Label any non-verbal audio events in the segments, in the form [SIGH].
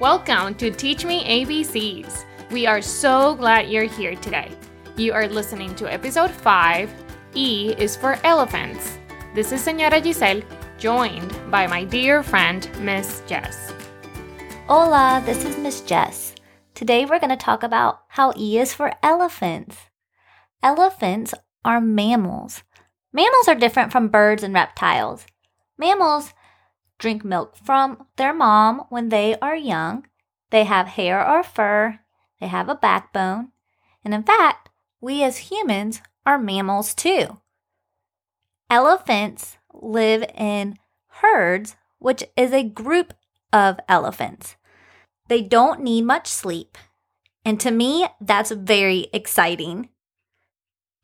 Welcome to Teach Me ABCs. We are so glad you're here today. You are listening to episode 5. E is for elephants. This is Senora Giselle, joined by my dear friend, Miss Jess. Hola, this is Miss Jess. Today we're going to talk about how E is for elephants. Elephants are mammals. Mammals are different from birds and reptiles. Mammals drink milk from their mom when they are young. They have hair or fur. They have a backbone. And in fact, we as humans are mammals too. Elephants live in herds, which is a group of elephants. They don't need much sleep. And to me, that's very exciting.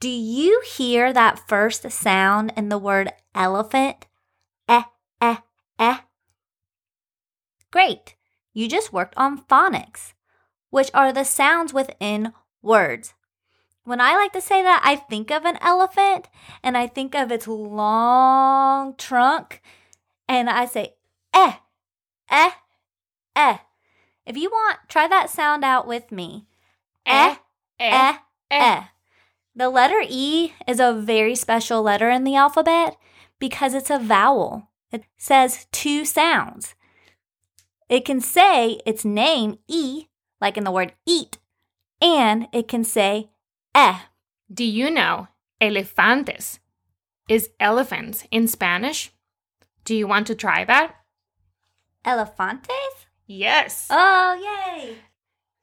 Do you hear that first sound in the word elephant? Eh, eh, eh. Great. You just worked on phonics, which are the sounds within words. When I like to say that, I think of an elephant and I think of its long trunk and I say eh, eh, eh. If you want, try that sound out with me. Eh, eh, eh. The letter E is a very special letter in the alphabet because it's a vowel. It says two sounds. It can say its name, E, like in the word eat, and it can say eh. Do you know elefantes is elephants in Spanish? Do you want to try that? Elefantes? Yes. Oh, yay!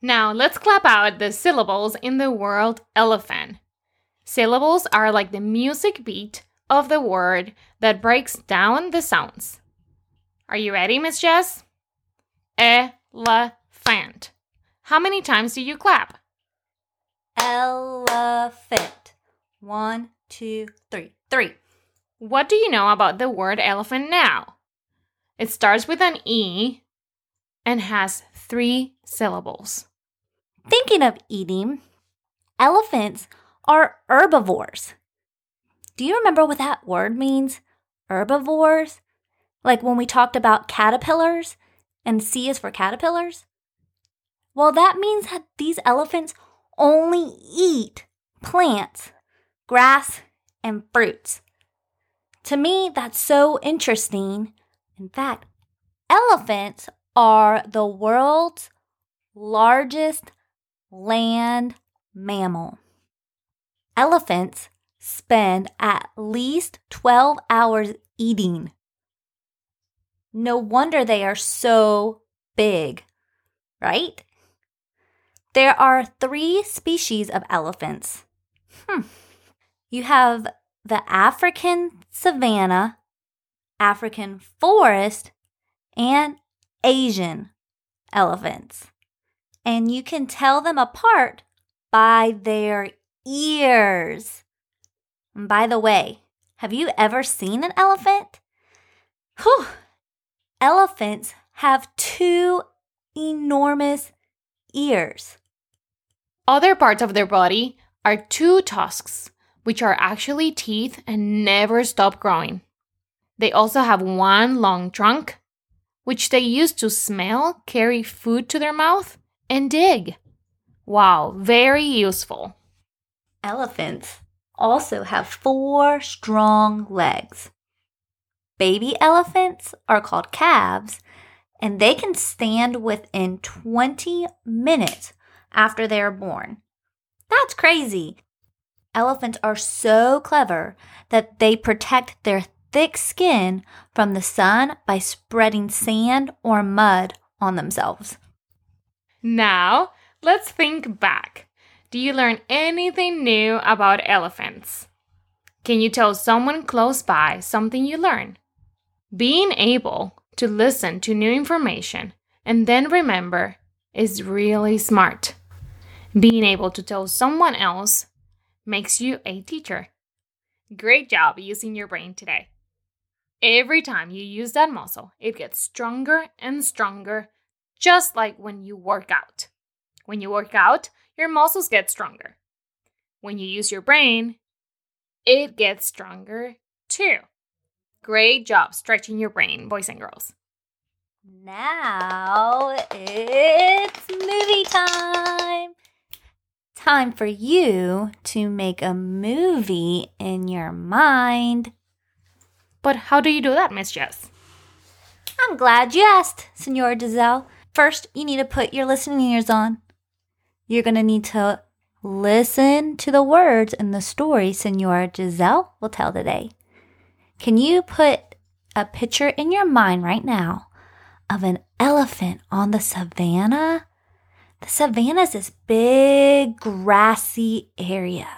Now let's clap out the syllables in the word elephant. Syllables are like the music beat of the word that breaks down the sounds. Are you ready, Miss Jess? Elephant. How many times do you clap? Elephant. One, two, three. Three. What do you know about the word elephant now? It starts with an E and has three syllables. Thinking of eating, elephants are herbivores. Do you remember what that word means? Herbivores? Like when we talked about caterpillars and C is for caterpillars? Well, that means that these elephants only eat plants, grass, and fruits. To me, that's so interesting. In fact, elephants are the world's largest land mammal. Elephants spend at least 12 hours eating. No wonder they are so big, right? There are three species of elephants. Hmm. You have the African savanna, African forest, and Asian elephants. And you can tell them apart by their ears. By the way, have you ever seen an elephant? Whew. Elephants have two enormous ears. Other parts of their body are two tusks, which are actually teeth and never stop growing. They also have one long trunk, which they use to smell, carry food to their mouth, and dig. Wow, very useful. Elephants also have four strong legs. Baby elephants are called calves, and they can stand within 20 minutes after they are born. That's crazy. Elephants are so clever that they protect their thick skin from the sun by spreading sand or mud on themselves. Now, let's think back. Do you learn anything new about elephants? Can you tell someone close by something you learn? Being able to listen to new information and then remember is really smart. Being able to tell someone else makes you a teacher. Great job using your brain today. Every time you use that muscle, it gets stronger and stronger, just like when you work out. When you work out, your muscles get stronger. When you use your brain, it gets stronger too. Great job stretching your brain, boys and girls. Now it's movie time. Time for you to make a movie in your mind. But how do you do that, Miss Jess? I'm glad you asked, Senora Giselle. First, you need to put your listening ears on. You're going to need to listen to the words in the story Senora Giselle will tell today. Can you put a picture in your mind right now of an elephant on the savannah? The savannah is this big grassy area.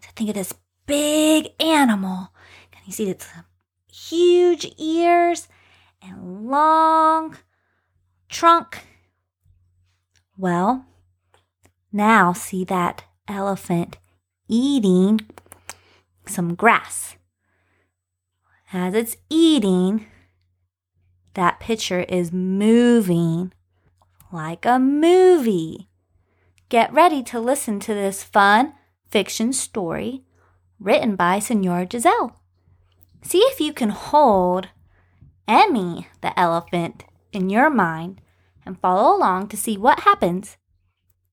So think of this big animal. Can you see its huge ears and long trunk? Well, now see that elephant eating some grass. As it's eating, that picture is moving like a movie. Get ready to listen to this fun fiction story written by Senora Giselle. See if you can hold Emmy the elephant in your mind and follow along to see what happens.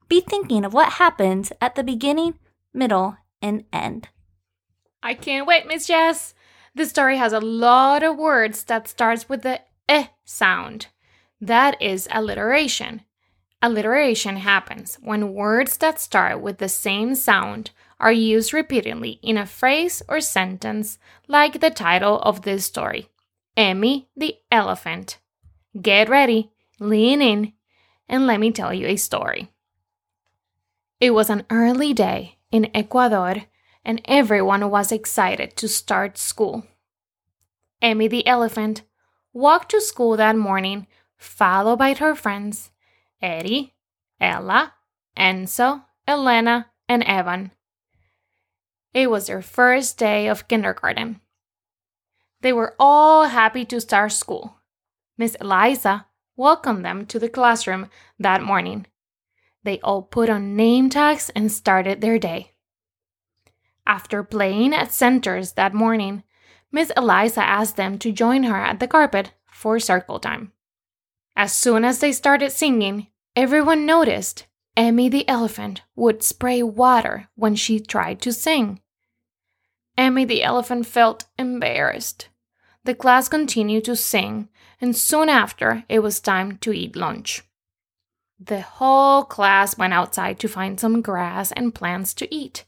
Be thinking of what happens at the beginning, middle, and end. I can't wait, Miss Jess. The story has a lot of words that starts with the eh sound. That is alliteration. Alliteration happens when words that start with the same sound are used repeatedly in a phrase or sentence, like the title of this story Emmy the Elephant. Get ready, lean in, and let me tell you a story. It was an early day in Ecuador and everyone was excited to start school. Emmy the elephant walked to school that morning, followed by her friends Eddie, Ella, Enzo, Elena, and Evan. It was their first day of kindergarten. They were all happy to start school. Miss Eliza welcomed them to the classroom that morning. They all put on name tags and started their day. After playing at centers that morning, Miss Eliza asked them to join her at the carpet for circle time. As soon as they started singing, everyone noticed Emmy the elephant would spray water when she tried to sing. Emmy the elephant felt embarrassed. The class continued to sing, and soon after, it was time to eat lunch. The whole class went outside to find some grass and plants to eat.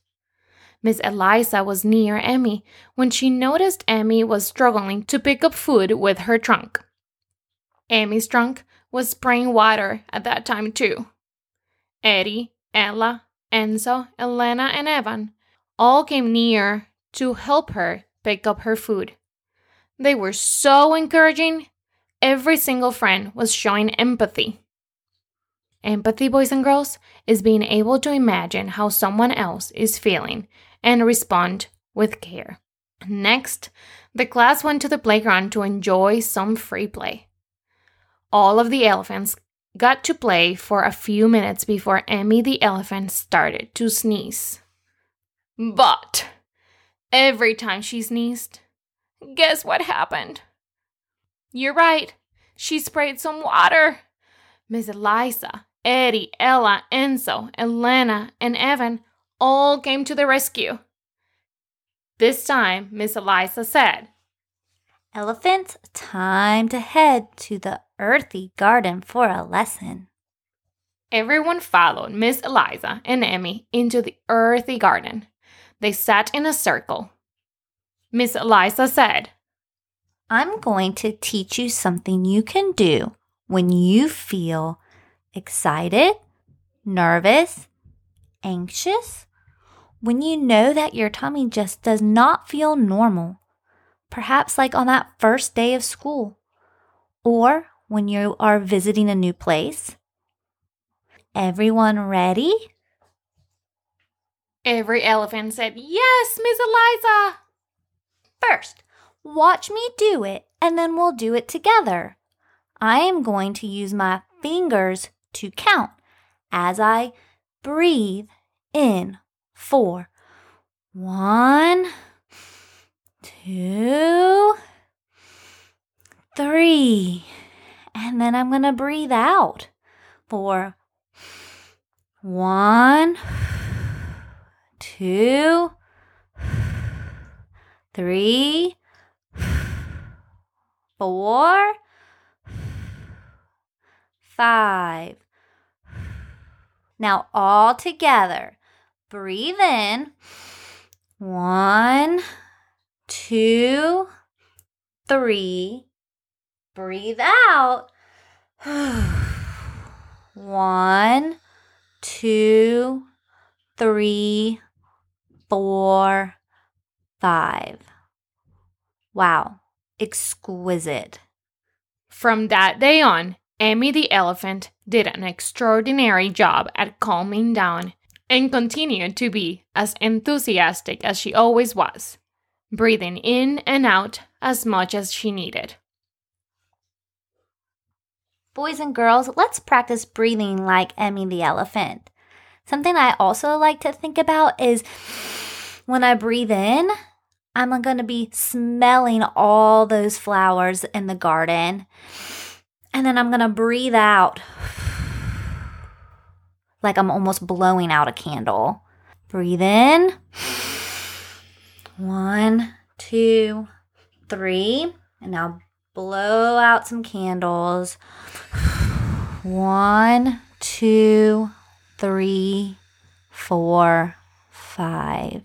Miss Eliza was near Emmy when she noticed Emmy was struggling to pick up food with her trunk. Emmy's trunk was spraying water at that time, too. Eddie, Ella, Enzo, Elena, and Evan all came near to help her pick up her food. They were so encouraging. Every single friend was showing empathy. Empathy, boys and girls, is being able to imagine how someone else is feeling and respond with care. Next, the class went to the playground to enjoy some free play. All of the elephants got to play for a few minutes before Emmy the elephant started to sneeze. But every time she sneezed, guess what happened? You're right, she sprayed some water. Miss Eliza, Eddie, Ella, Enzo, Elena, and Evan all came to the rescue. This time, Miss Eliza said, Elephants, time to head to the earthy garden for a lesson. Everyone followed Miss Eliza and Emmy into the earthy garden. They sat in a circle. Miss Eliza said, I'm going to teach you something you can do when you feel excited, nervous, anxious, when you know that your tummy just does not feel normal, perhaps like on that first day of school, or when you are visiting a new place. Everyone ready? Every elephant said, Yes, Miss Eliza. First, watch me do it, and then we'll do it together. I am going to use my fingers to count as I breathe in four. One, two, three. And then I'm going to breathe out for one, two, three, four, five. Now, all together, breathe in. One, two, three. Breathe out. One, two, three, four, five. Wow, exquisite. From that day on, Emmy the elephant did an extraordinary job at calming down and continued to be as enthusiastic as she always was, breathing in and out as much as she needed. Boys and girls, let's practice breathing like Emmy the elephant. Something I also like to think about is when I breathe in, I'm going to be smelling all those flowers in the garden. And then I'm going to breathe out [SIGHS] like I'm almost blowing out a candle. Breathe in. One, two, three. And now blow out some candles. One, two, three, four, five.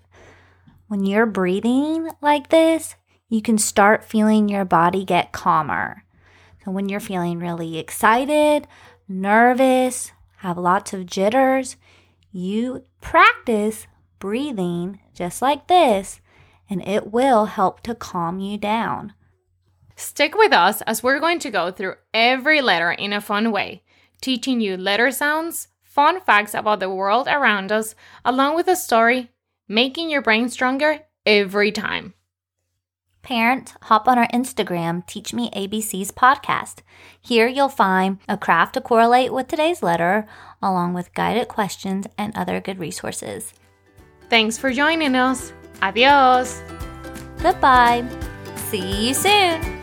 When you're breathing like this, you can start feeling your body get calmer. So, when you're feeling really excited, nervous, have lots of jitters, you practice breathing just like this, and it will help to calm you down. Stick with us as we're going to go through every letter in a fun way, teaching you letter sounds, fun facts about the world around us, along with a story, making your brain stronger every time. Parents, hop on our Instagram, Teach Me ABC's podcast. Here you'll find a craft to correlate with today's letter, along with guided questions and other good resources. Thanks for joining us. Adios. Goodbye. See you soon.